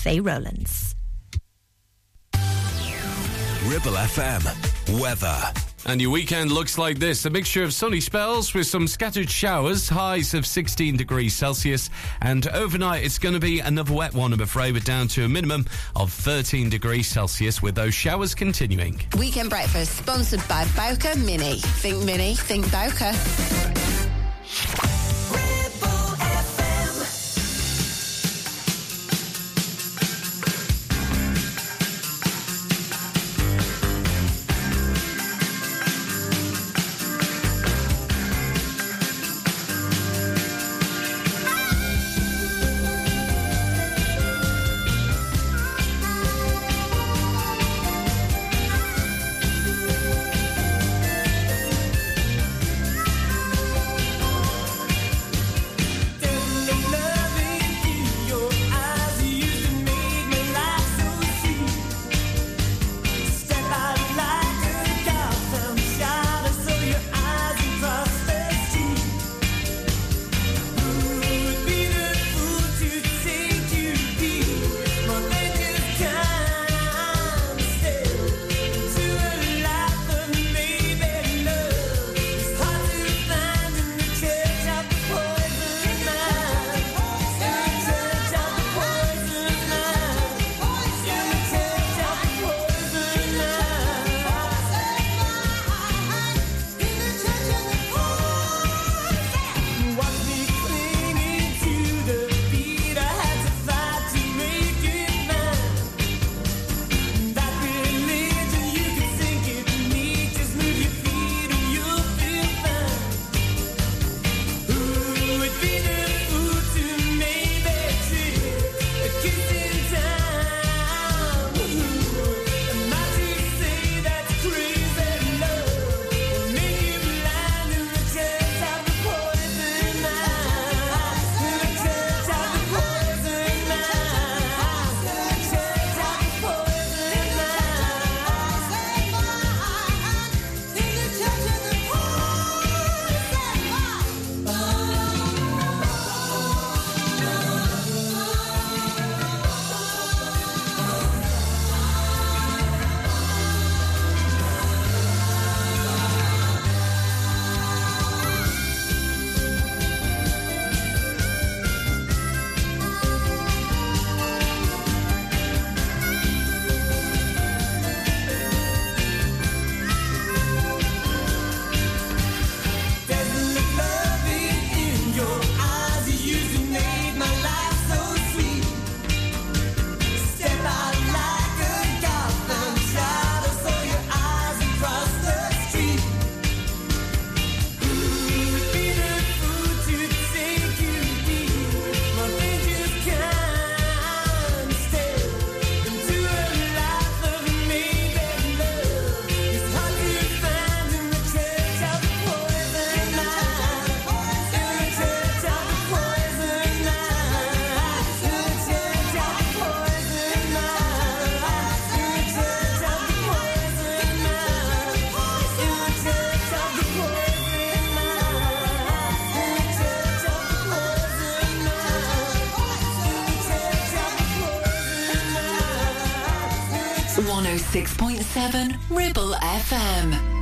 Faye Rowlands. Ribble FM. Weather. And your weekend looks like this a mixture of sunny spells with some scattered showers, highs of 16 degrees Celsius. And overnight, it's going to be another wet one, I'm afraid, but down to a minimum of 13 degrees Celsius with those showers continuing. Weekend breakfast sponsored by Bowker Mini. Think Mini, think Bowker. Ribble FM.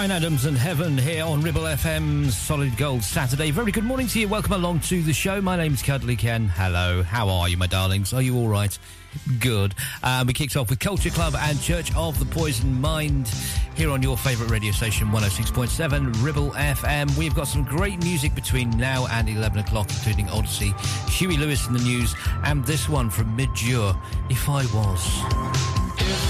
Bryan Adams and Heaven here on Ribble FM's Solid Gold Saturday. Very good morning to you. Welcome along to the show. My name's Cuddly Ken. Hello. How are you, my darlings? Are you all right? Good. Um, we kicked off with Culture Club and Church of the Poison Mind here on your favourite radio station, 106.7 Ribble FM. We've got some great music between now and 11 o'clock, including Odyssey, Huey Lewis and the News, and this one from Midge If I Was.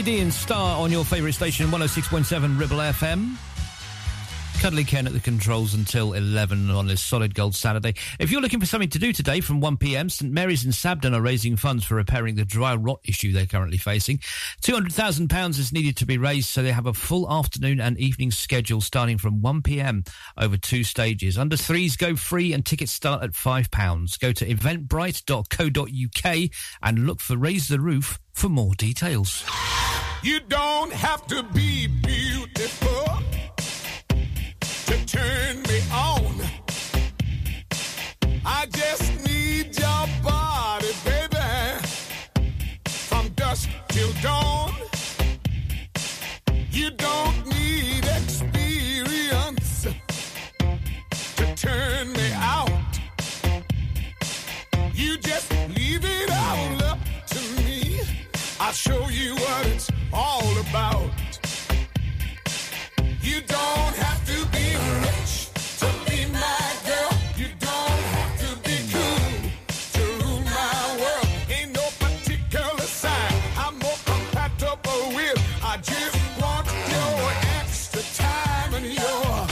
Kiki Dee and Star on your favourite station, 106.7 Ribble FM. Cuddly Ken at the controls until 11 on this Solid Gold Saturday. If you're looking for something to do today from 1pm, St Mary's and Sabden are raising funds for repairing the dry rot issue they're currently facing. £200,000 is needed to be raised, so they have a full afternoon and evening schedule starting from 1pm over two stages. Under threes go free and tickets start at £5. Go to eventbrite.co.uk and look for Raise the Roof for more details. You don't have to be beautiful to turn me on. I just need your body, baby, from dusk till dawn. You don't need experience to turn me out. You just leave it all up to me. I'll show you what it's all about. You don't have to be rich to be my girl. You don't have to be cool to rule my world. Ain't no particular sign I'm more compatible with. I just want your extra time and your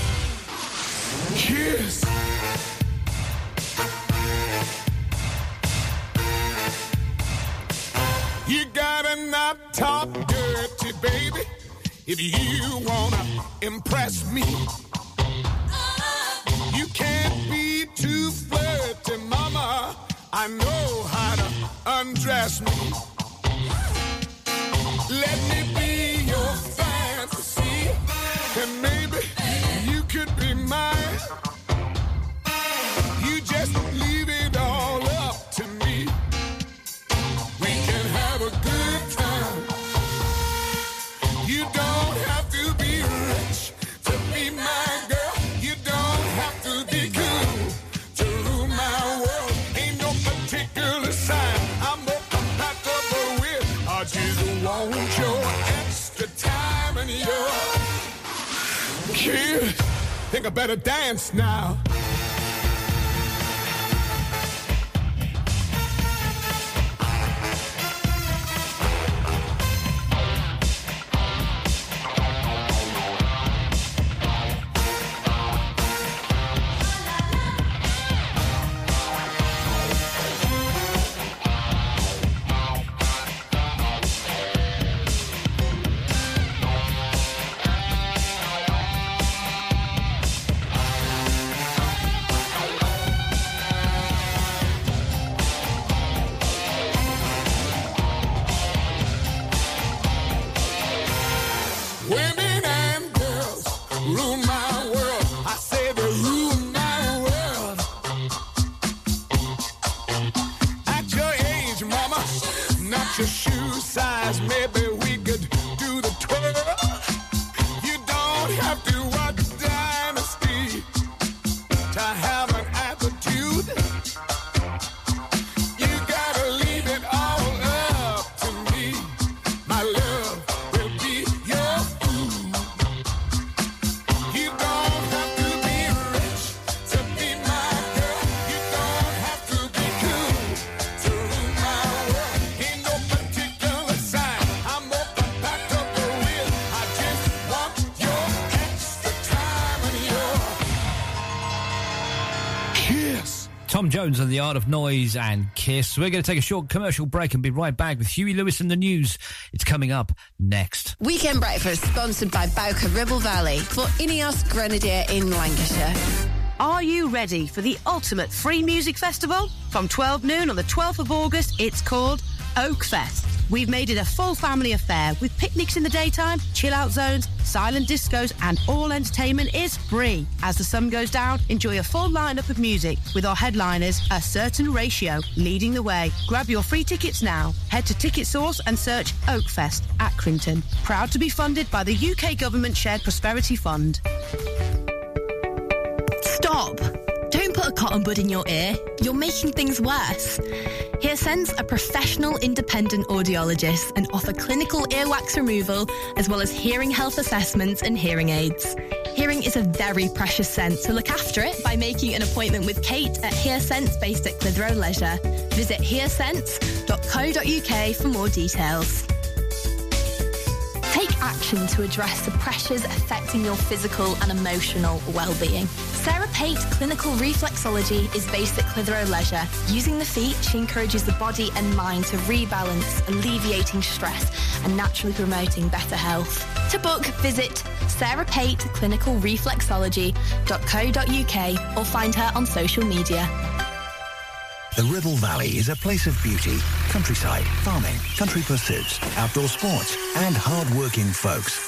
kiss. You gotta not talk dirty, baby, if you wanna impress me, you can't be too flirty, mama. I know how to undress me. Let me be your fantasy, and maybe you could be mine. You just leave kid. Think I better dance now. Tom Jones and the Art of Noise and Kiss. We're going to take a short commercial break and be right back with Huey Lewis and the news. It's coming up next. Weekend Breakfast sponsored by Bowker Ribble Valley for Ineos Grenadier in Lancashire. Are you ready for the ultimate free music festival? From 12 noon on the 12th of August, it's called Oak Fest. We've made it a full family affair with picnics in the daytime, chill out zones, silent discos, and all entertainment is free. As the sun goes down, enjoy a full lineup of music with our headliners, A Certain Ratio, leading the way. Grab your free tickets now. Head to Ticket Source and search Oakfest at Crington. Proud to be funded by the UK Government Shared Prosperity Fund. Stop! Don't put a cotton bud in your ear. You're making things worse. HearSense are professional independent audiologists and offer clinical earwax removal as well as hearing health assessments and hearing aids. Hearing is a very precious sense, so look after it by making an appointment with Kate at HearSense based at Clitheroe Leisure. Visit hearsense.co.uk for more details. Take action to address the pressures affecting your physical and emotional well-being. Sarah Pate Clinical Reflexology is based at Clitheroe Leisure. Using the feet, she encourages the body and mind to rebalance, alleviating stress and naturally promoting better health. To book, visit Sarah Pate Clinical Reflexology.co.uk or find her on social media. The Ribble Valley is a place of beauty, countryside, farming, country pursuits, outdoor sports, and hard-working folks.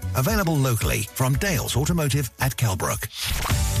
Available locally from Dales Automotive at Kelbrook.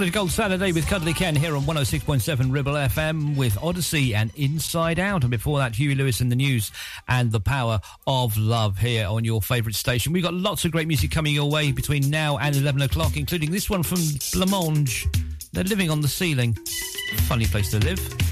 Solid Gold Saturday with Cuddly Ken here on 106.7 Ribble FM with Odyssey and Inside Out. And before that, Huey Lewis and the News and the Power of Love here on your favourite station. We've got lots of great music coming your way between now and 11 o'clock, including this one from Blancmange. They're living on the ceiling. Funny place to live.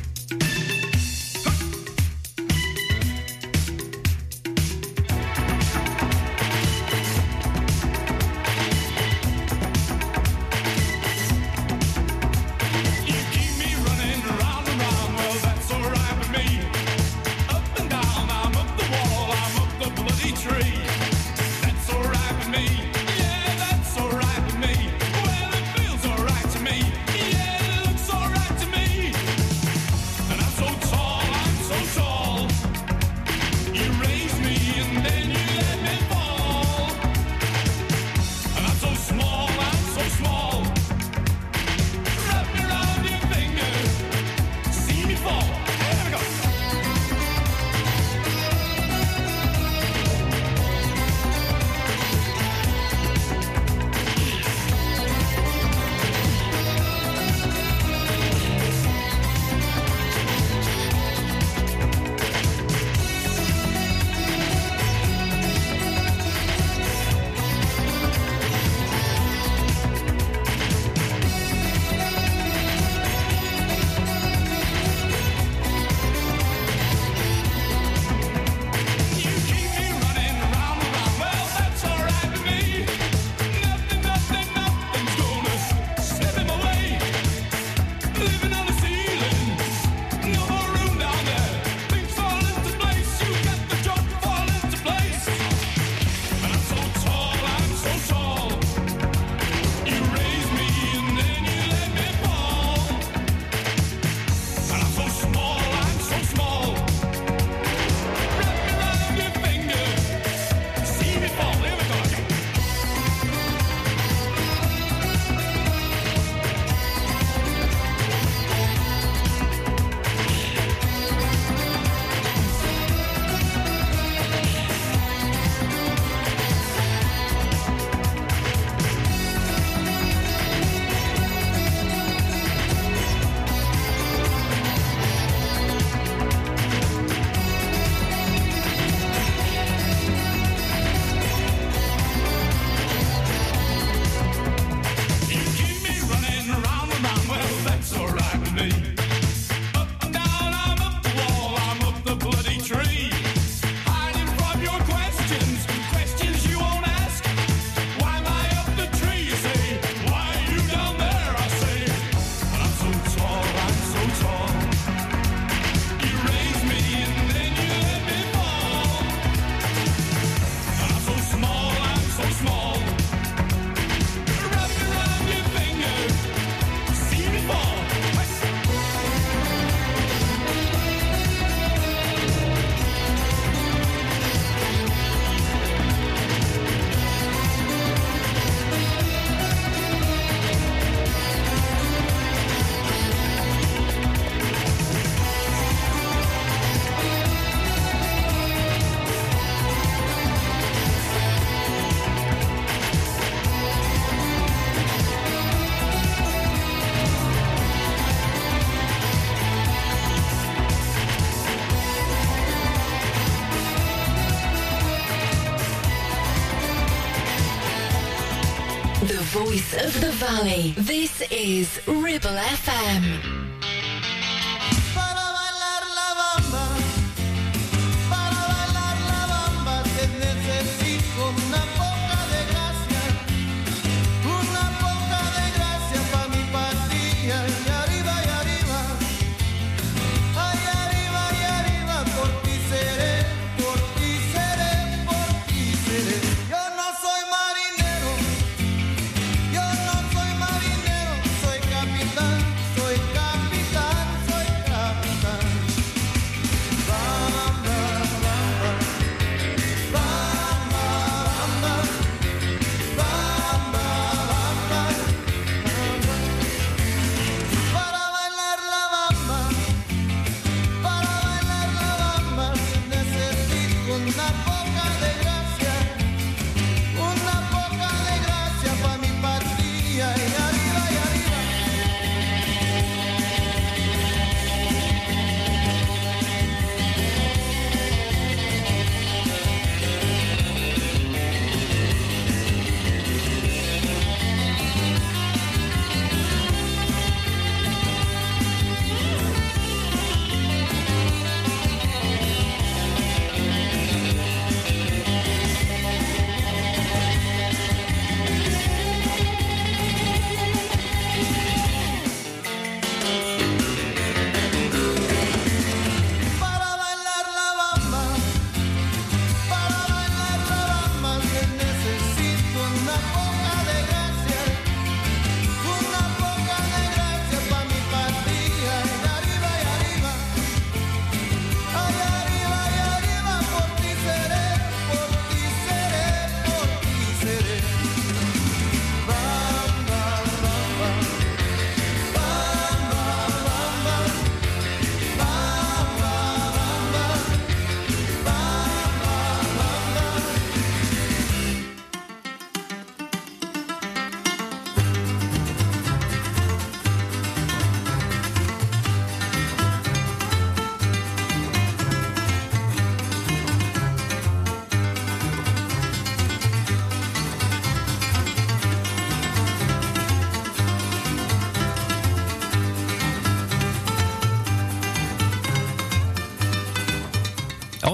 Voice of the valley. This is Ribble FM.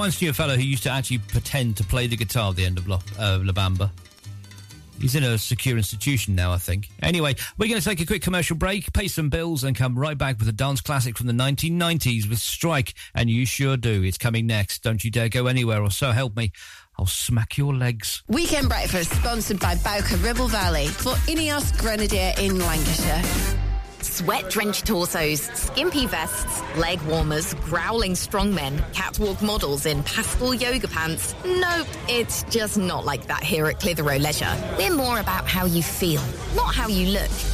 Once knew a fellow who used to actually pretend to play the guitar at the end of La, uh, La Bamba. He's in a secure institution now, I think. Anyway, we're going to take a quick commercial break, pay some bills, and come right back with a dance classic from the 1990s with Strike. And you sure do. It's coming next. Don't you dare go anywhere, or so help me, I'll smack your legs. Weekend Breakfast sponsored by Bowker Ribble Valley for Ineos Grenadier in Lancashire. Sweat drenched torsos, skimpy vests, leg warmers, growling strongmen, catwalk models in pastel yoga pants. Nope, it's just not like that here at Clitheroe Leisure. We're more about how you feel, not how you look.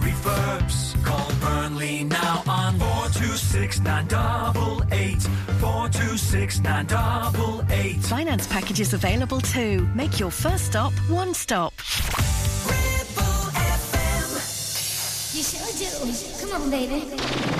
refurbs. Call Burnley now on 426 988. 426 988. Finance packages available too. Make your first stop one stop. You sure do. Come on, baby.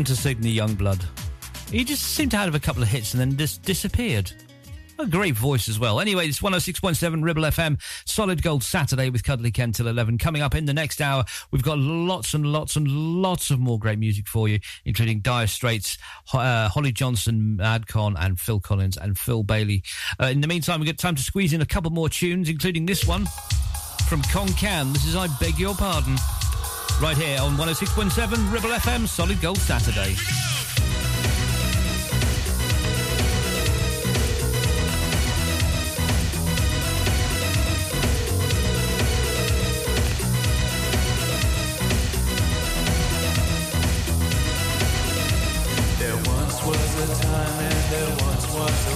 Happened to Sidney Youngblood? He just seemed to have a couple of hits and then just disappeared. A great voice as well. Anyway, it's 106.7 Ribble FM, Solid Gold Saturday with Cuddly Ken till 11. Coming up in the next hour, we've got lots and lots and lots of more great music for you, including Dire Straits, uh, Holly Johnson, Adcon, and Phil Collins and Phil Bailey. Uh, in the meantime, we've got time to squeeze in a couple more tunes, including this one from Kon Kan. This is I Beg Your Pardon. Right here on 106.7 Ribble FM, Solid Gold Saturday. There once was a time and there once was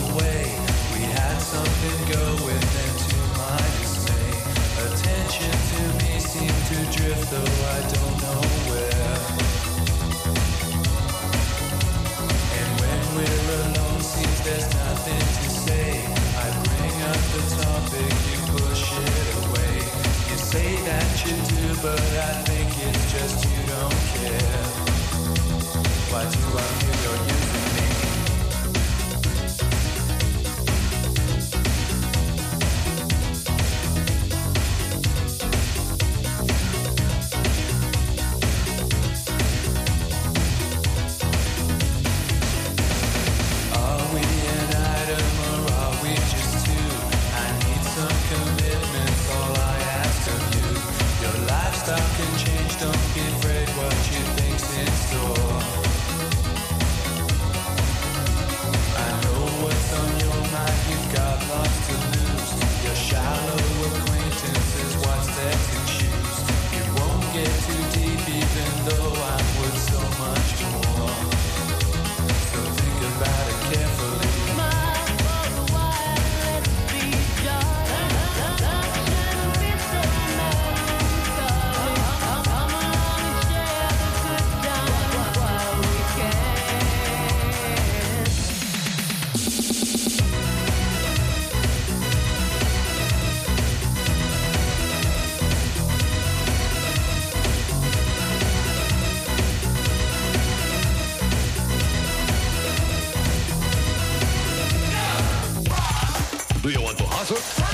drift though I don't know where. And when we're alone seems there's nothing to say. I bring up the topic, you push it away. You say that you do, but I think it's just you don't care. Why do I feel you're you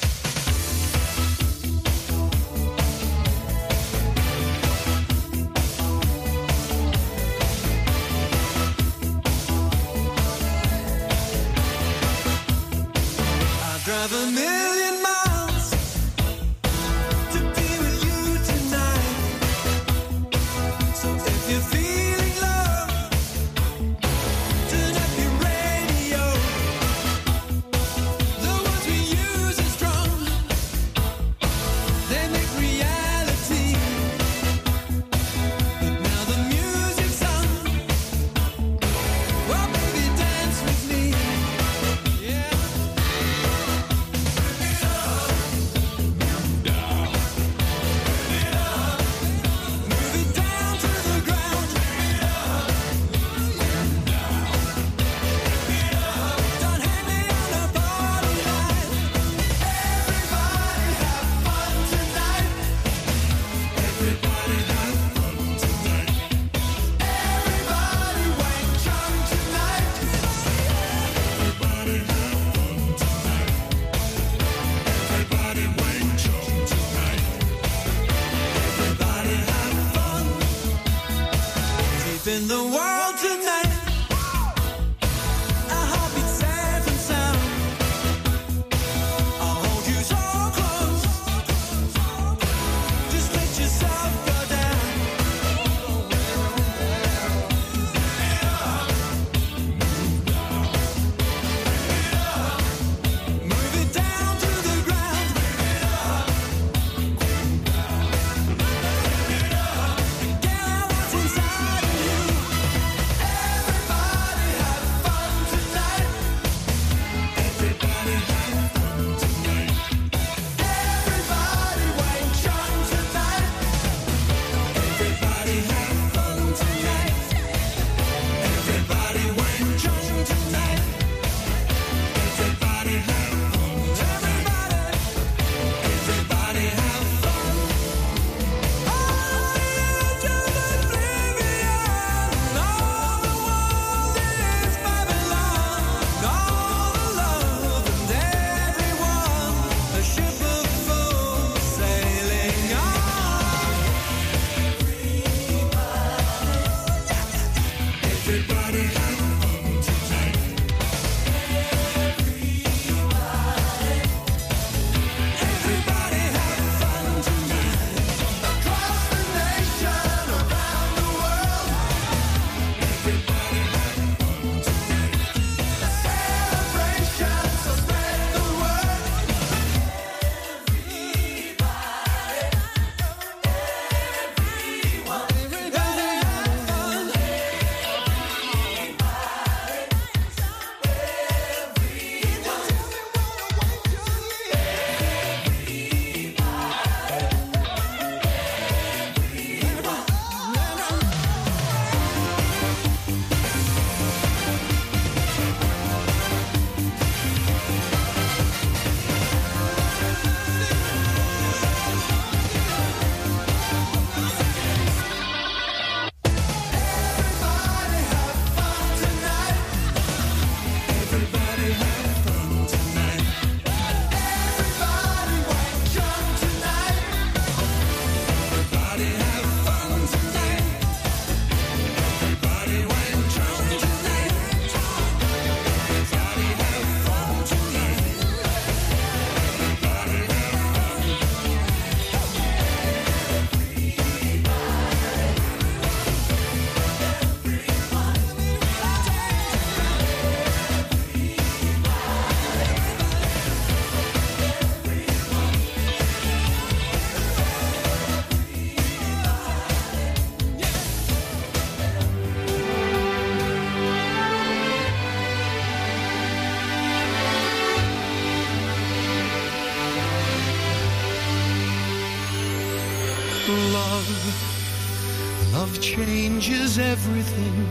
Changes everything.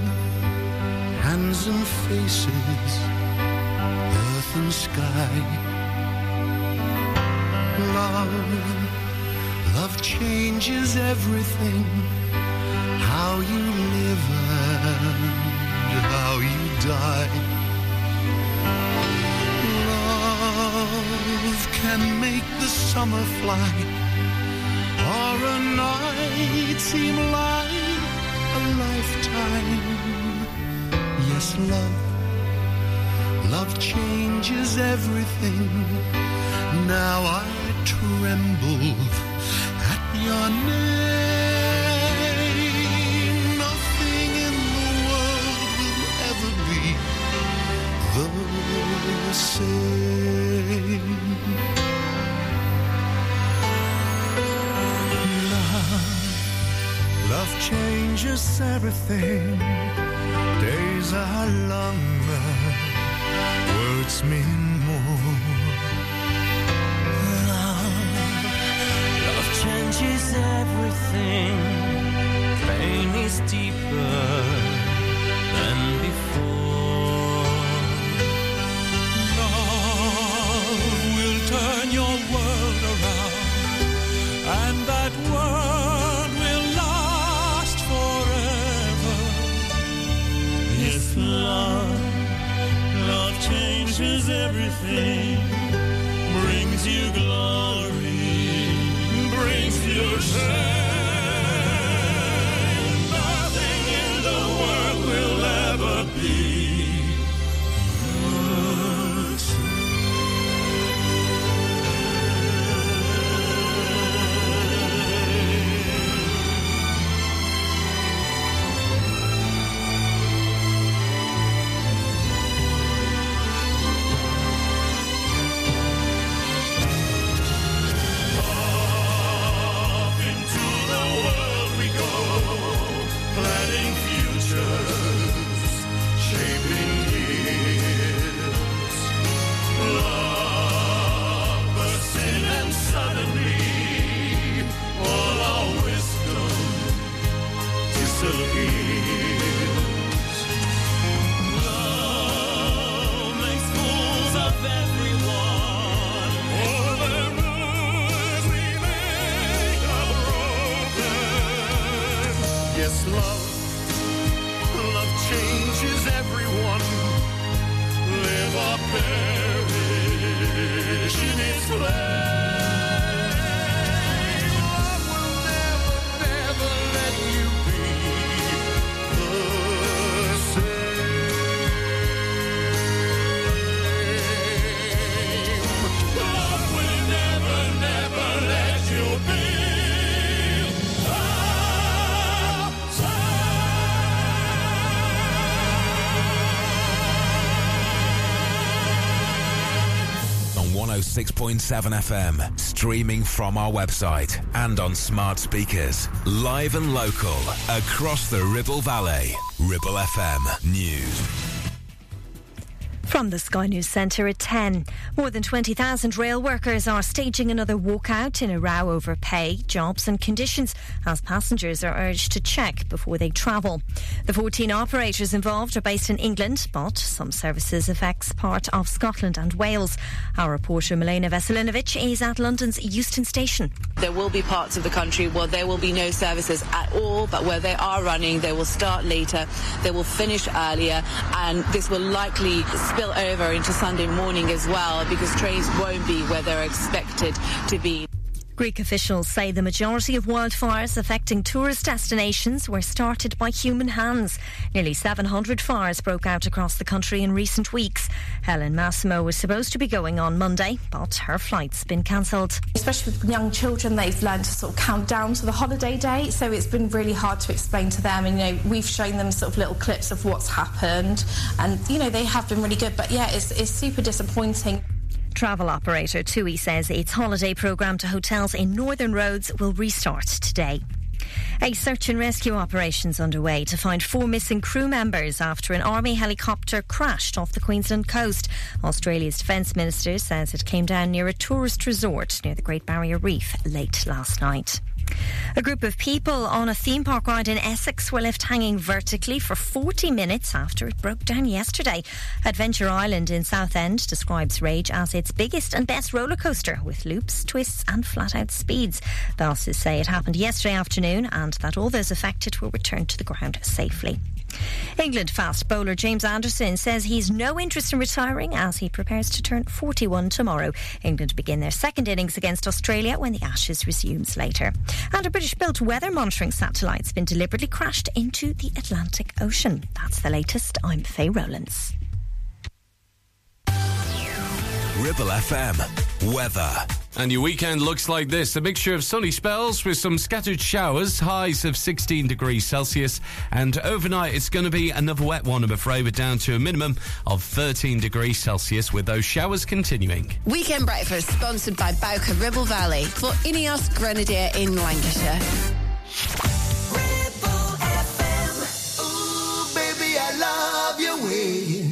Hands and faces, changes everything. Days are longer, words mean more. Love, love changes everything. Pain is deeper than before. Brings you glory, brings you shame. FM, streaming from our website and on smart speakers. Live and local across the Ribble Valley. Ribble FM News. From the Sky News Centre at 10. More than 20,000 rail workers are staging another walkout in a row over pay, jobs and conditions as passengers are urged to check before they travel. The 14 operators involved are based in England, but some services affects part of Scotland and Wales. Our reporter Milena Veselinovic is at London's Euston Station. There will be parts of the country where there will be no services at all, but where they are running, they will start later, they will finish earlier, and this will likely spill over into Sunday morning as well because trains won't be where they're expected to be. Greek officials say the majority of wildfires affecting tourist destinations were started by human hands. Nearly 700 fires broke out across the country in recent weeks. Helen Massimo was supposed to be going on Monday, but her flight's been cancelled. especially with young children, they've learned to sort of count down to the holiday date. So it's been really hard to explain to them. And, you know, we've shown them sort of little clips of what's happened. And, you know, they have been really good. But yeah, it's, it's super disappointing. Travel operator TUI says its holiday programme to hotels in northern Rhodes will restart today. A search and rescue operation is underway to find four missing crew members after an army helicopter crashed off the Queensland coast. Australia's defence minister says it came down near a tourist resort near the Great Barrier Reef late last night. A group of people on a theme park ride in Essex were left hanging vertically for 40 minutes after it broke down yesterday. Adventure Island in Southend describes Rage as its biggest and best roller coaster with loops, twists, and flat out speeds. Bosses say it happened yesterday afternoon and that all those affected were returned to the ground safely. England fast bowler James Anderson says he's no interest in retiring as he prepares to turn 41 tomorrow. England begin their second innings against Australia when the Ashes resumes later. And a British built weather monitoring satellite's been deliberately crashed into the Atlantic Ocean. That's the latest. I'm Faye Rowlands. Ribble FM. Weather. And your weekend looks like this a mixture of sunny spells with some scattered showers, highs of 16 degrees Celsius. And overnight, it's going to be another wet one, I'm afraid, but down to a minimum of 13 degrees Celsius with those showers continuing. Weekend breakfast sponsored by Bowker Ribble Valley for Ineos Grenadier in Lancashire. Baby, I love your way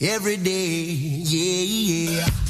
every day. Yeah, yeah.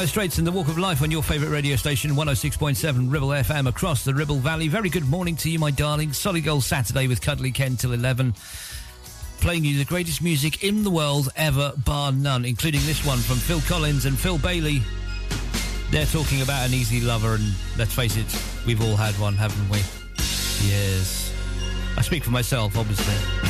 dire straits and the walk of life on your favourite radio station, 106.7 Ribble FM across the Ribble Valley. Very good morning to you, my darling. Solid Gold Saturday with Cuddly Ken till 11. Playing you the greatest music in the world ever, bar none, including this one from Phil Collins and Phil Bailey. They're talking about an easy lover, and let's face it, we've all had one, haven't we? Yes. I speak for myself, obviously.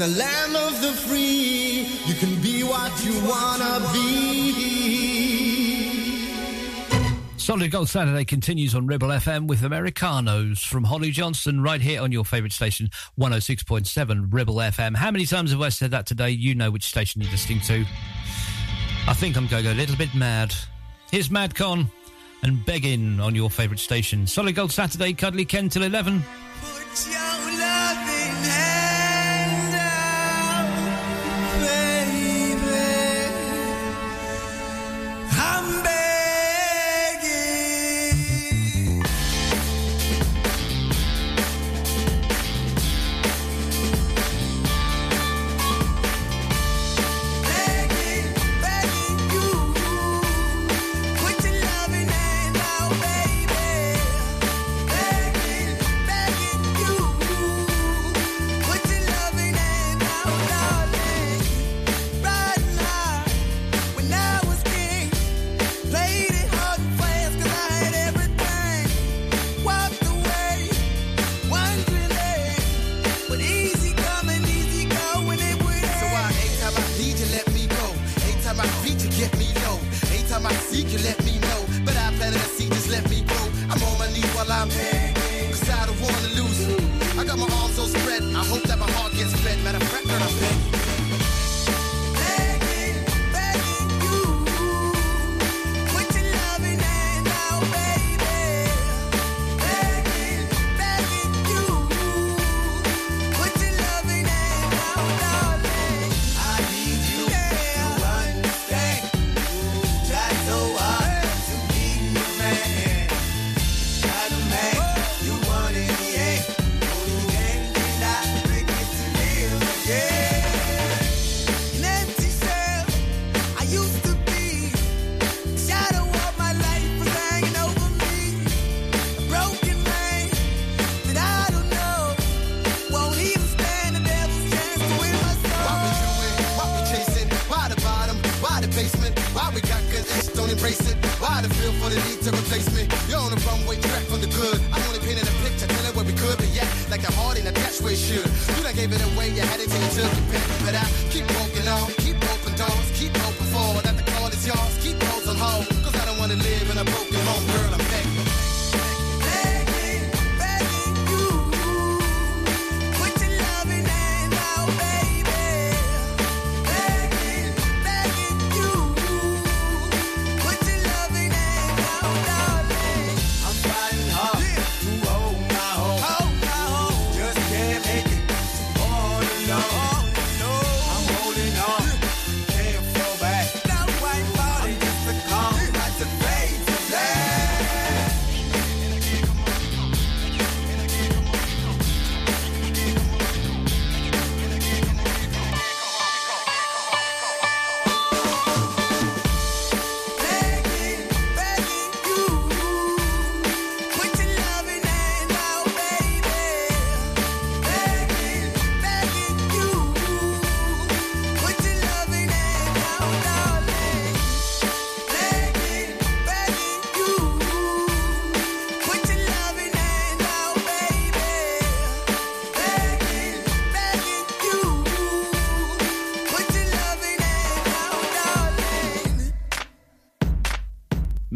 the land of the free, you can be what you wanna be. Solid Gold Saturday continues on Ribble FM with Americanos from Holly Johnson right here on your favourite station, 106.7 Ribble FM. How many times have I said that today? You know which station you're listening to. I think I'm going to go a little bit mad. Here's MadCon and Beggin on your favourite station. Solid Gold Saturday, Cuddly Ken till 11.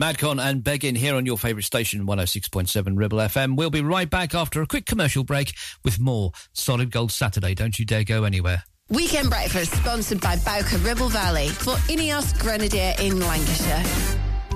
Madcon and Beggin here on your favourite station, 106.7 Ribble FM. We'll be right back after a quick commercial break with more Solid Gold Saturday. Don't you dare go anywhere. Weekend breakfast sponsored by Bowker Ribble Valley for Ineos Grenadier in Lancashire.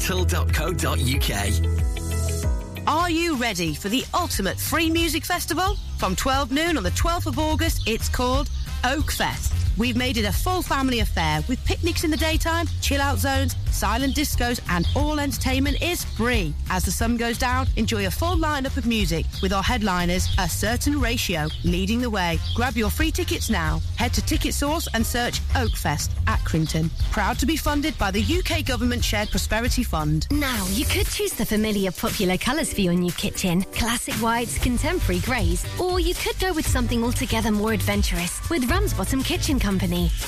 ukdigital.co.uk. Are you ready for the ultimate free music festival? From 12 noon on the 12th of August, it's called Oak Fest. We've made it a full family affair with picnics in the daytime, chill out zones, silent discos, and all entertainment is free. As the sun goes down, enjoy a full lineup of music with our headliners, A Certain Ratio, leading the way. Grab your free tickets now. Head to Ticket Source and search Oakfest at Crinton. Proud to be funded by the UK Government Shared Prosperity Fund. Now, you could choose the familiar popular colours for your new kitchen classic whites, contemporary greys, or you could go with something altogether more adventurous with Ramsbottom Kitchen Company,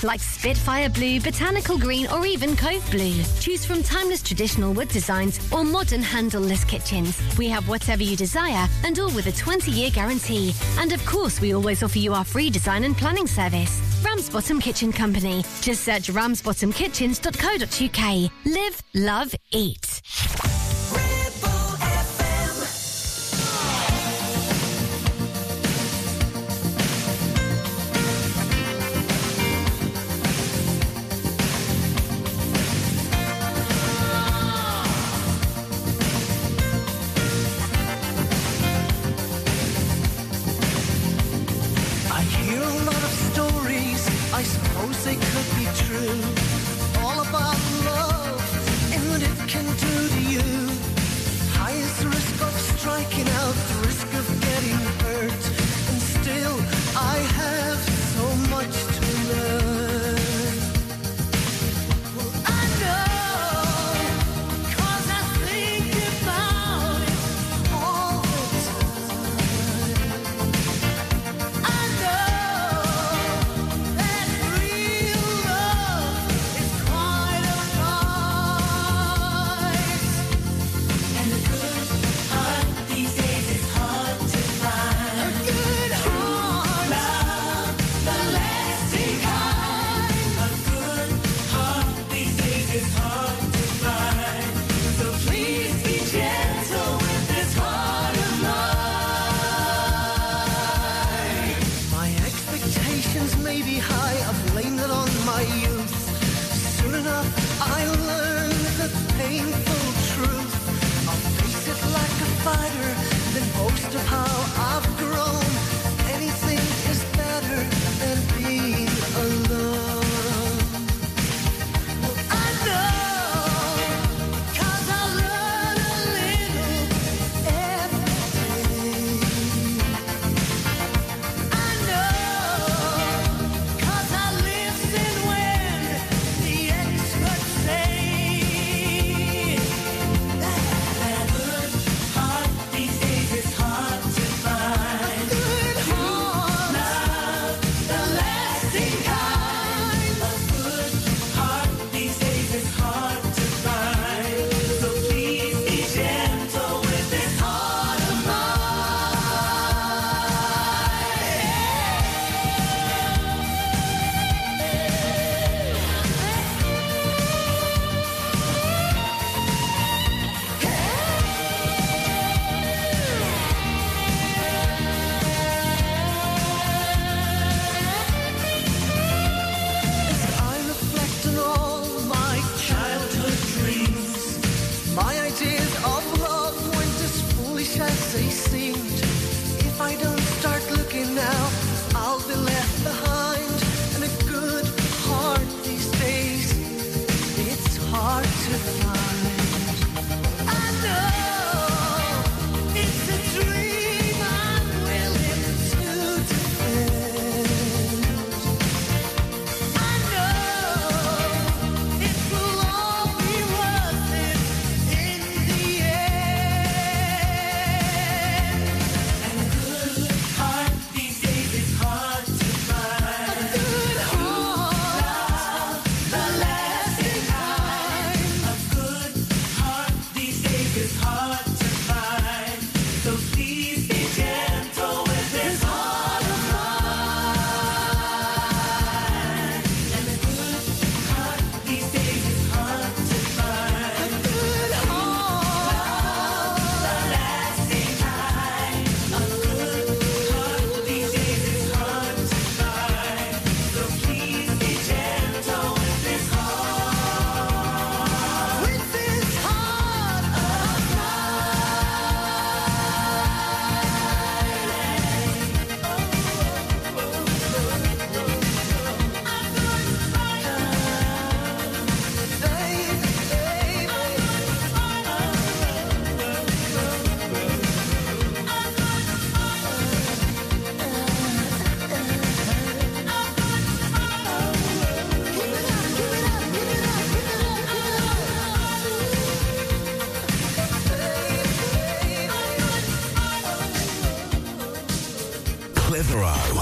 like Spitfire Blue, Botanical Green, or even Cove Blue. Choose from timeless traditional wood designs or modern handleless kitchens. We have whatever you desire and all with a 20 year guarantee. And of course, we always offer you our free design and planning service. Ramsbottom Kitchen Company. Just search ramsbottomkitchens.co.uk. Live, love, eat.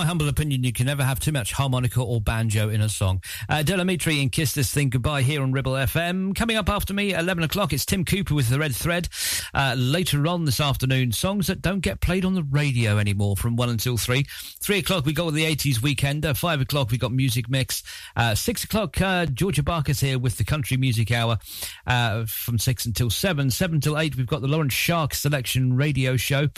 My humble opinion, you can never have too much harmonica or banjo in a song. Uh, Del Amitri and Kiss This Thing Goodbye here on Ribble FM. Coming up after me 11 o'clock, it's Tim Cooper with The Red Thread. Uh, later on this afternoon, songs that don't get played on the radio anymore from 1 until 3. 3 o'clock, we got the 80s Weekender. 5 o'clock, we got Music Mix. Uh, 6 o'clock, uh, Georgia Barker's here with the Country Music Hour uh, from 6 until 7. 7 till 8, we've got the Lawrence Shark Selection Radio Show.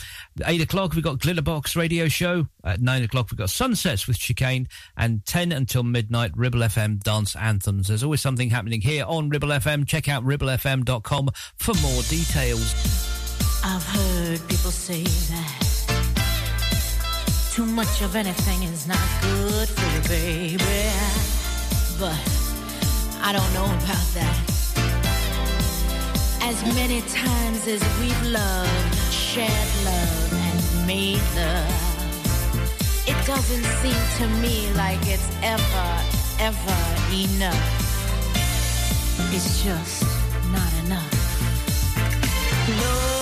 8 o'clock, we've got Glitterbox Radio Show. At 9 o'clock, we've got Sunsets with Chicane. And 10 until midnight, Ribble FM Dance Anthems. There's always something happening here on Ribble FM. Check out ribblefm.com for more details. I've heard people say that too much of anything is not good for you, baby. But I don't know about that. As many times as we've loved, shared love, and made love, it doesn't seem to me like it's ever, ever enough. It's just not enough. Can't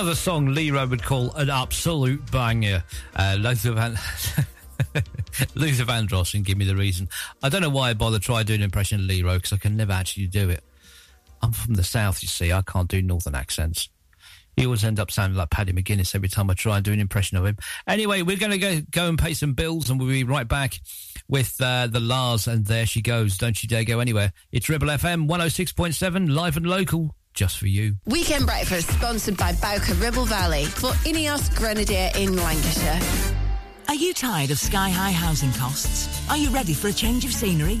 Another song Leroy would call an absolute banger. Uh, Luther Van. Luther Vandross and give me the reason. I don't know why I bother try doing an impression of Leroy because I can never actually do it. I'm from the south, you see. I can't do northern accents. He always end up sounding like Paddy McGuinness every time I try and do an impression of him. Anyway, we're going to go go and pay some bills, and we'll be right back with uh, the La's. And there she goes. Don't you dare go anywhere. It's Ribble FM 106.7, live and local, just for you. Weekend breakfast sponsored by Bowker Ribble Valley for Ineos Grenadier in Lancashire. Are you tired of sky-high housing costs? Are you ready for a change of scenery?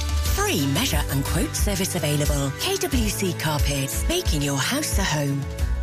Free measure and quote service available. KWC Carpets, making your house a home.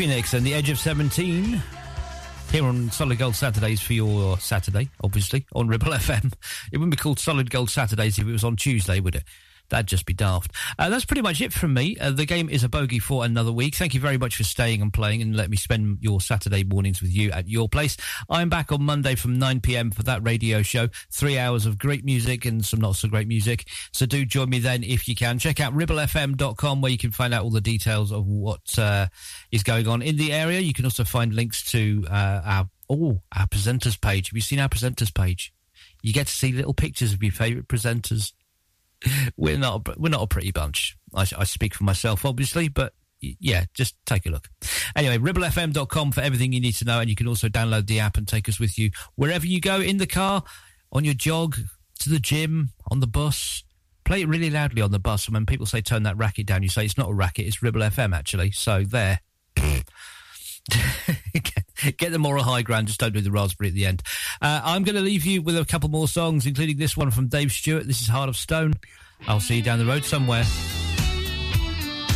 Stevie Nicks and the Edge of 17 here on Solid Gold Saturdays for your Saturday, obviously, on Ribble FM. It wouldn't be called Solid Gold Saturdays if it was on Tuesday, would it? That'd just be daft. Uh, that's pretty much it from me. Uh, the game is a bogey for another week. Thank you very much for staying and playing and let me spend your Saturday mornings with you at your place. I'm back on Monday from 9 p.m. for that radio show. Three hours of great music and some not so great music. So do join me then if you can. Check out ribblefm.com where you can find out all the details of what uh, is going on in the area. You can also find links to uh, our, oh, our presenters page. Have you seen our presenters page? You get to see little pictures of your favourite presenters we're not a- we're not a pretty bunch. I, I speak for myself, obviously, but yeah, just take a look. Anyway, ribblefm.com for everything you need to know, and you can also download the app and take us with you wherever you go in the car, on your jog, to the gym, on the bus. Play it really loudly on the bus, and when people say turn that racket down, you say it's not a racket, it's Ribble FM actually. So there. Get the moral high ground, just don't do the raspberry at the end. Uh, I'm going to leave you with a couple more songs, including this one from Dave Stewart. This is Heart of Stone. I'll see you down the road somewhere.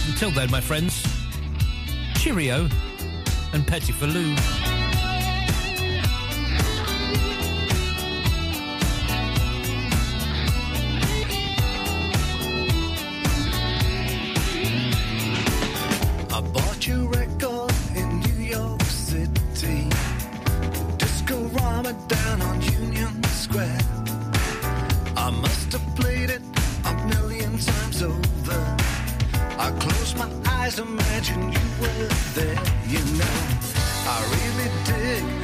Until then, my friends, cheerio and petit faloo. I bought played it a million times over. I close my eyes, imagine you were there, you know. I really dig